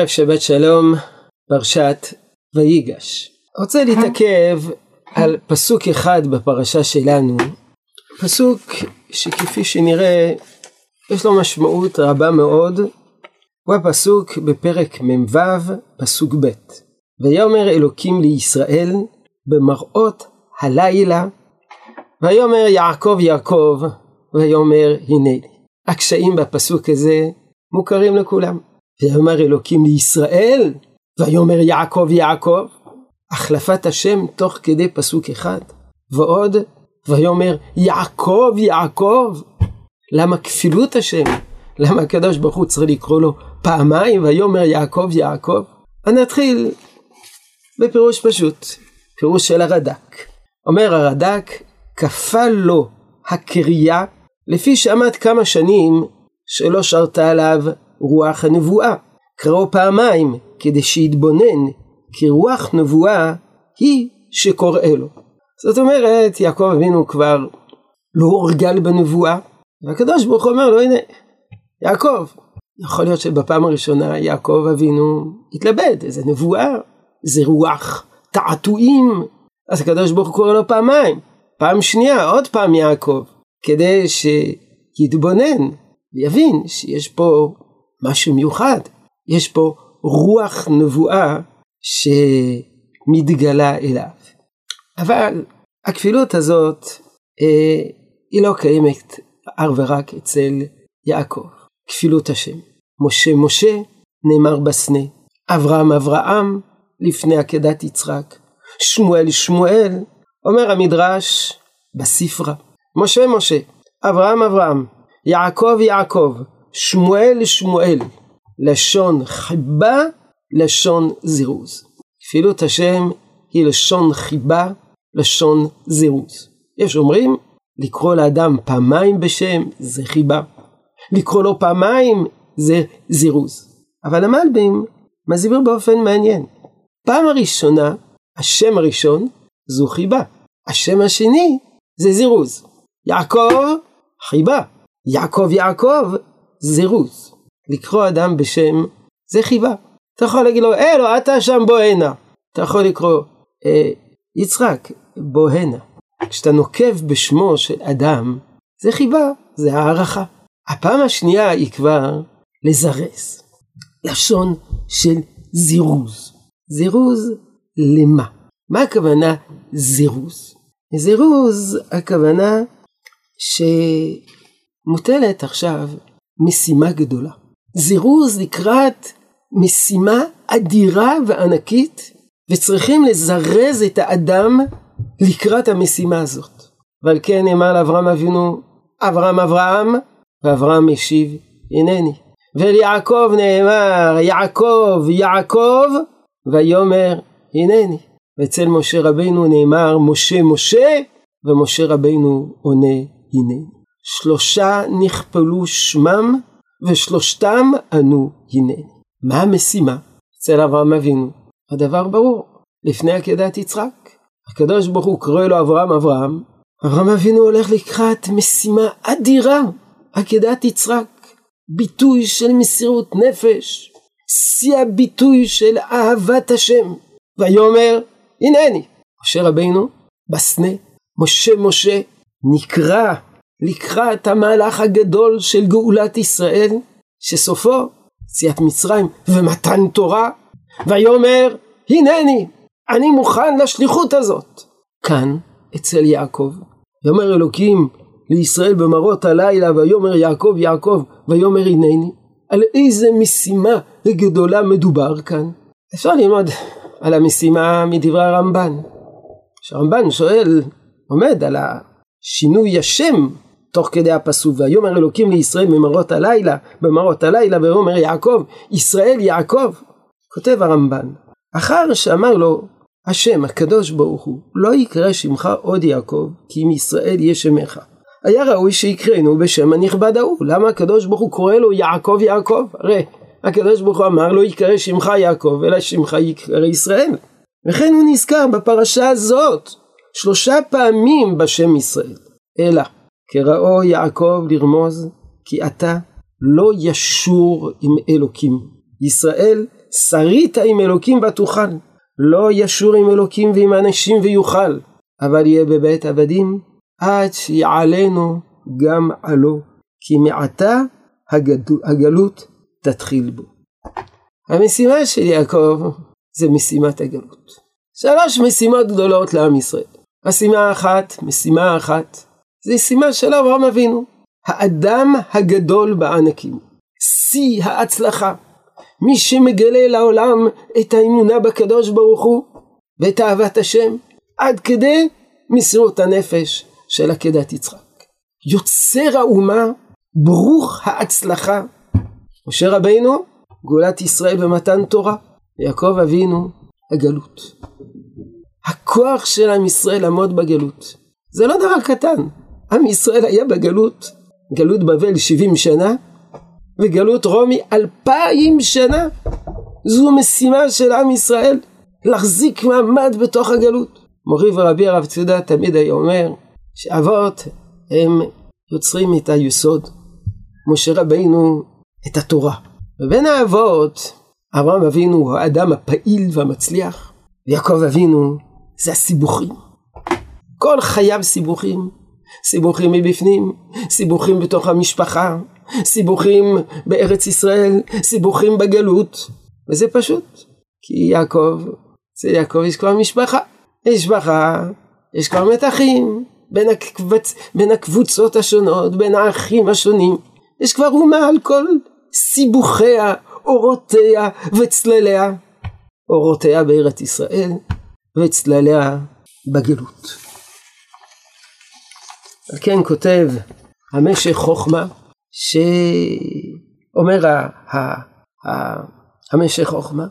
ערב שבת שלום, פרשת ויגש. רוצה להתעכב על פסוק אחד בפרשה שלנו, פסוק שכפי שנראה יש לו משמעות רבה מאוד, הוא הפסוק בפרק מ"ו, פסוק ב': ויאמר אלוקים לישראל במראות הלילה, ויאמר יעקב יעקב, ויאמר הנה לי. הקשיים בפסוק הזה מוכרים לכולם. ויאמר אלוקים לישראל, ויאמר יעקב יעקב, החלפת השם תוך כדי פסוק אחד, ועוד, ויאמר יעקב יעקב, למה כפילות השם? למה הקדוש ברוך הוא צריך לקרוא לו פעמיים, ויאמר יעקב יעקב? אני נתחיל בפירוש פשוט, פירוש של הרד"ק. אומר הרד"ק, כפה לו הקריאה, לפי שעמד כמה שנים שלא שרתה עליו רוח הנבואה. קראו פעמיים כדי שיתבונן כי רוח נבואה היא שקורא לו. זאת אומרת, יעקב אבינו כבר לא הורגל בנבואה, והקדוש ברוך הוא אומר לו, הנה, יעקב. יכול להיות שבפעם הראשונה יעקב אבינו התלבט, איזה נבואה, זה רוח תעתועים. אז הקדוש ברוך הוא קורא לו פעמיים, פעם שנייה, עוד פעם יעקב, כדי שיתבונן ויבין שיש פה משהו מיוחד, יש פה רוח נבואה שמתגלה אליו. אבל הכפילות הזאת אה, היא לא קיימת אך ורק אצל יעקב. כפילות השם. משה משה נאמר בסנה, אברהם אברהם לפני עקדת יצחק, שמואל שמואל, אומר המדרש בספרה. משה משה, אברהם אברהם, יעקב יעקב, שמואל שמואל, לשון חיבה, לשון זירוז. כפילות השם היא לשון חיבה, לשון זירוז. יש אומרים, לקרוא לאדם פעמיים בשם זה חיבה. לקרוא לו פעמיים זה זירוז. אבל המלבים מסביר באופן מעניין. פעם הראשונה, השם הראשון זו חיבה. השם השני זה זירוז. יעקב, חיבה. יעקב יעקב, זירוז. לקרוא אדם בשם זה חיבה. אתה יכול להגיד לו, אלו, אתה שם בוא הנה. אתה יכול לקרוא, אה, יצחק, בוא הנה. כשאתה נוקב בשמו של אדם, זה חיבה, זה הערכה. הפעם השנייה היא כבר לזרז. לשון של זירוז. זירוז למה? מה הכוונה זירוז? זירוז הכוונה שמוטלת עכשיו משימה גדולה. זירוז לקראת משימה אדירה וענקית, וצריכים לזרז את האדם לקראת המשימה הזאת. ועל כן נאמר לאברהם אבינו, אברהם אברהם, ואברהם השיב, הנני. וליעקב נאמר, יעקב יעקב, ויאמר, הנני. ואצל משה רבינו נאמר, משה משה, ומשה רבינו עונה, הנני. שלושה נכפלו שמם, ושלושתם ענו, הנני. מה המשימה אצל אברהם אבינו? הדבר ברור, לפני עקדת יצחק. הקדוש ברוך הוא קורא לו אברהם אברהם, אברהם אבינו הולך לקראת משימה אדירה, עקדת יצחק, ביטוי של מסירות נפש, שיא הביטוי של אהבת השם, ויאמר הנני, משה רבינו בסנה, משה משה נקרא לקראת המהלך הגדול של גאולת ישראל, שסופו יציאת מצרים ומתן תורה, ויאמר הנני, אני מוכן לשליחות הזאת. כאן, אצל יעקב, יאמר אלוקים לישראל במראות הלילה, ויאמר יעקב יעקב, ויאמר הנני, על איזה משימה גדולה מדובר כאן. אפשר ללמוד על המשימה מדברי הרמב"ן. שהרמב"ן שואל, עומד על השינוי השם תוך כדי הפסוק, ויאמר אלוקים לישראל במראות הלילה, במראות הלילה, ויאמר יעקב, ישראל יעקב. כותב הרמב"ן, אחר שאמר לו השם הקדוש ברוך הוא, לא יקרא שמך עוד יעקב, כי אם ישראל יהיה שמך. היה ראוי שיקראנו בשם הנכבד ההוא. למה הקדוש ברוך הוא קורא לו יעקב יעקב? הרי הקדוש ברוך הוא אמר לא יקרא שמך יעקב, אלא שמך יקרא ישראל. וכן הוא נזכר בפרשה הזאת שלושה פעמים בשם ישראל. אלא קראו יעקב לרמוז כי אתה לא ישור עם אלוקים. ישראל שרית עם אלוקים ותוכל. לא ישור עם אלוקים ועם אנשים ויוכל, אבל יהיה בבית עבדים עד שיעלנו גם עלו, כי מעתה הגלות תתחיל בו. המשימה של יעקב זה משימת הגלות. שלוש משימות גדולות לעם ישראל. משימה אחת, משימה אחת, זה משימה של אברהם אבינו, האדם הגדול בענקים, שיא ההצלחה. מי שמגלה לעולם את האמונה בקדוש ברוך הוא ואת אהבת השם, עד כדי מסירות הנפש של עקדת יצחק. יוצר האומה, ברוך ההצלחה. משה רבינו, גאולת ישראל במתן תורה, ויעקב אבינו, הגלות. הכוח של עם ישראל לעמוד בגלות. זה לא דבר קטן. עם ישראל היה בגלות, גלות בבל 70 שנה, וגלות רומי אלפיים שנה. זו משימה של עם ישראל, להחזיק מעמד בתוך הגלות. מורי ורבי הרב ציודה תמיד היה אומר, שאבות הם יוצרים את היסוד, משה רבינו את התורה. ובין האבות, אברהם אבינו הוא האדם הפעיל והמצליח, ויעקב אבינו זה הסיבוכים. כל חייו סיבוכים, סיבוכים מבפנים, סיבוכים בתוך המשפחה, סיבוכים בארץ ישראל, סיבוכים בגלות, וזה פשוט, כי יעקב, אצל יעקב יש כבר משפחה, משפחה, יש כבר מתחים בין, הקבצ... בין הקבוצות השונות, בין האחים השונים, יש כבר אומה על כל סיבוכיה, אורותיה וצלליה, אורותיה בארץ ישראל וצלליה בגלות. על כן כותב המשך חוכמה שאומר המשך חוכמה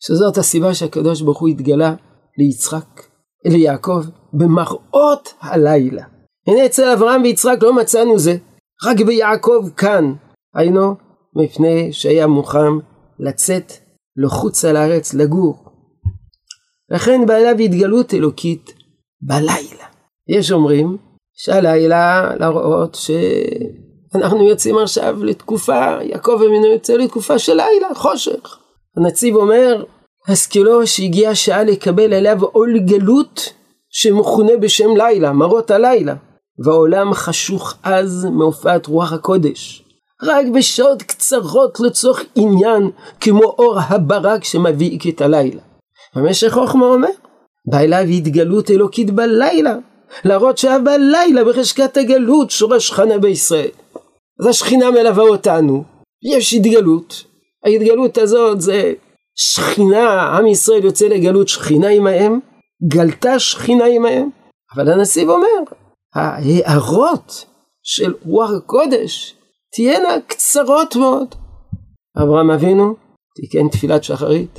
שזאת הסיבה שהקדוש ברוך הוא התגלה ליצחק, ליעקב, במראות הלילה. הנה אצל אברהם ויצחק לא מצאנו זה, רק ביעקב כאן, היינו, מפני שהיה מוכן לצאת לחוץ על הארץ לגור. לכן בא אליו התגלות אלוקית בלילה. יש אומרים שהלילה להראות שאנחנו יוצאים עכשיו לתקופה, יעקב אמינו יוצא לתקופה של לילה, חושך. הנציב אומר, השכילו שהגיעה שעה לקבל עליו עול גלות שמכונה בשם לילה, מרות הלילה. והעולם חשוך אז מהופעת רוח הקודש. רק בשעות קצרות לצורך עניין, כמו אור הברק שמביא את הלילה. במשך חוכמה אומר, בא אליו התגלות אלוקית בלילה, להראות שהיה בלילה בחשקת הגלות שורש חנה בישראל. אז השכינה מלווה אותנו, יש התגלות, ההתגלות הזאת זה שכינה, עם ישראל יוצא לגלות שכינה עמהם, גלתה שכינה עמהם, אבל הנציב אומר, ההערות של רוח הקודש תהיינה קצרות מאוד. אברהם אבינו תיקן תפילת שחרית,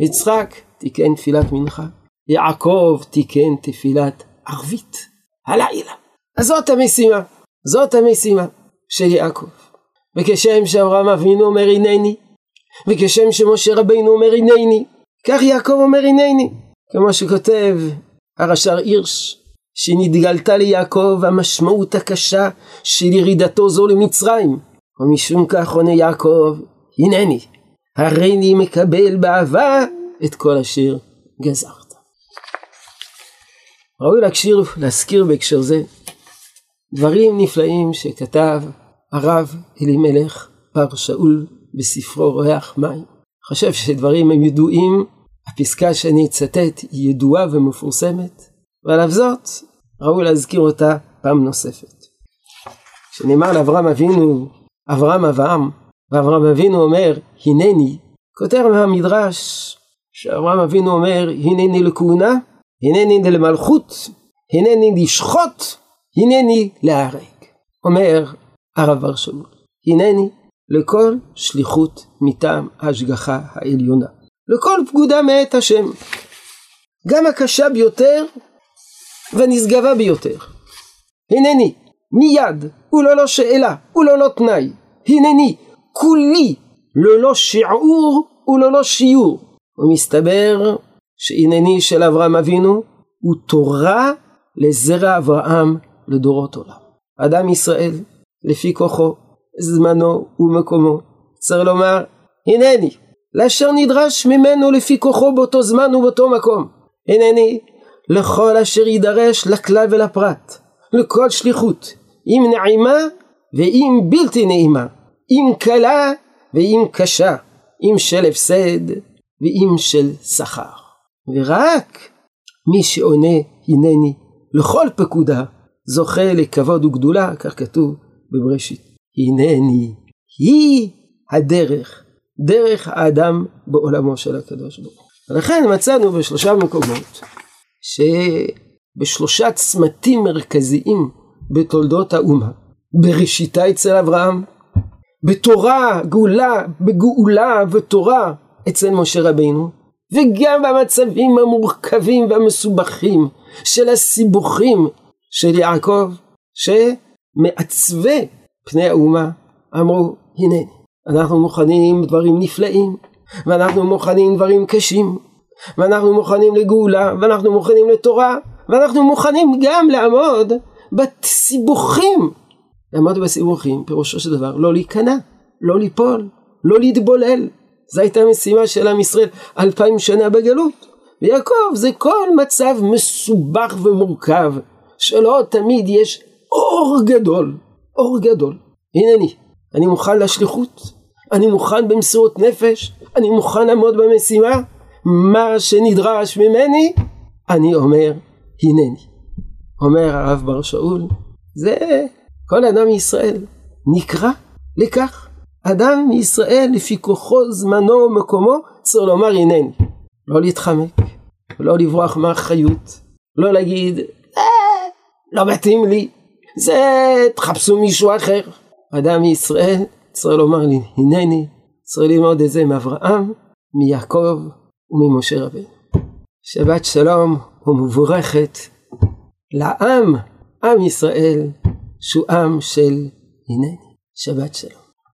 יצחק תיקן תפילת מנחה, יעקב תיקן תפילת ערבית, הלילה. אז זאת המשימה, זאת המשימה של יעקב. וכשם שאברהם אבינו אומר הנני, וכשם שמשה רבינו אומר הנני, כך יעקב אומר הנני, כמו שכותב הרש"ר הירש, שנתגלתה ליעקב המשמעות הקשה של ירידתו זו למצרים, ומשום כך עונה יעקב, הנני, הריני מקבל באהבה את כל אשר גזרת. ראוי להקשיר, להזכיר בהקשר זה דברים נפלאים שכתב הרב אלימלך בר שאול בספרו ריח מים. חושב שדברים הם ידועים, הפסקה שאני אצטט היא ידועה ומפורסמת, ועל אף זאת ראוי להזכיר אותה פעם נוספת. כשנאמר לאברהם אבינו, אברהם אברהם, ואברהם אבינו אומר, הנני, כותב מהמדרש שאברהם אבינו אומר, הנני לכהונה, הנני למלכות, הנני לשחוט, הנני להרג. אומר הרב בר שאול, הנני לכל שליחות מטעם ההשגחה העליונה. לכל פקודה מאת השם. גם הקשה ביותר והנשגבה ביותר. הנני, מיד, וללא שאלה, וללא תנאי. הנני, כולי, ללא שיעור וללא שיעור. ומסתבר שהנני של אברהם אבינו הוא תורה לזרע אברהם לדורות עולם. אדם ישראל, לפי כוחו, זמנו ומקומו, צריך לומר, הנני, לאשר נדרש ממנו לפי כוחו באותו זמן ובאותו מקום. הנני לכל אשר יידרש לכלל ולפרט, לכל שליחות, אם נעימה ואם בלתי נעימה, אם קלה ואם קשה, אם של הפסד ואם של שכר. ורק מי שעונה הנני לכל פקודה זוכה לכבוד וגדולה, כך כתוב בבראשית. הנני היא הדרך, דרך האדם בעולמו של הקדוש ברוך הוא. ולכן מצאנו בשלושה מקומות שבשלושה צמתים מרכזיים בתולדות האומה, בראשיתה אצל אברהם, בתורה, גאולה, בגאולה ותורה אצל משה רבינו, וגם במצבים המורכבים והמסובכים של הסיבוכים של יעקב, שמעצבי פני האומה, אמרו, הנה, אנחנו מוכנים דברים נפלאים, ואנחנו מוכנים דברים קשים, ואנחנו מוכנים לגאולה, ואנחנו מוכנים לתורה, ואנחנו מוכנים גם לעמוד בסיבוכים. לעמוד בסיבוכים, פירושו של דבר, לא להיכנע, לא ליפול, לא להתבולל. זו הייתה משימה של עם ישראל אלפיים שנה בגלות. ויעקב זה כל מצב מסובך ומורכב, שלא תמיד יש אור גדול, אור גדול. הנני, אני מוכן לשליחות, אני מוכן במסירות נפש, אני מוכן לעמוד במשימה, מה שנדרש ממני, אני אומר, הנני. אומר הרב בר שאול, זה כל אדם מישראל נקרא לכך. אדם מישראל לפי כוחו, זמנו ומקומו, צריך לומר הנני. לא להתחמק, לא לברוח מאחריות, לא להגיד, אה, לא מתאים לי, זה תחפשו מישהו אחר. אדם מישראל צריך לומר לי, הנני, צריך ללמוד את זה מאברהם, מיעקב וממשה רבינו. שבת שלום ומבורכת לעם, עם ישראל, שהוא עם של הנני. שבת שלום.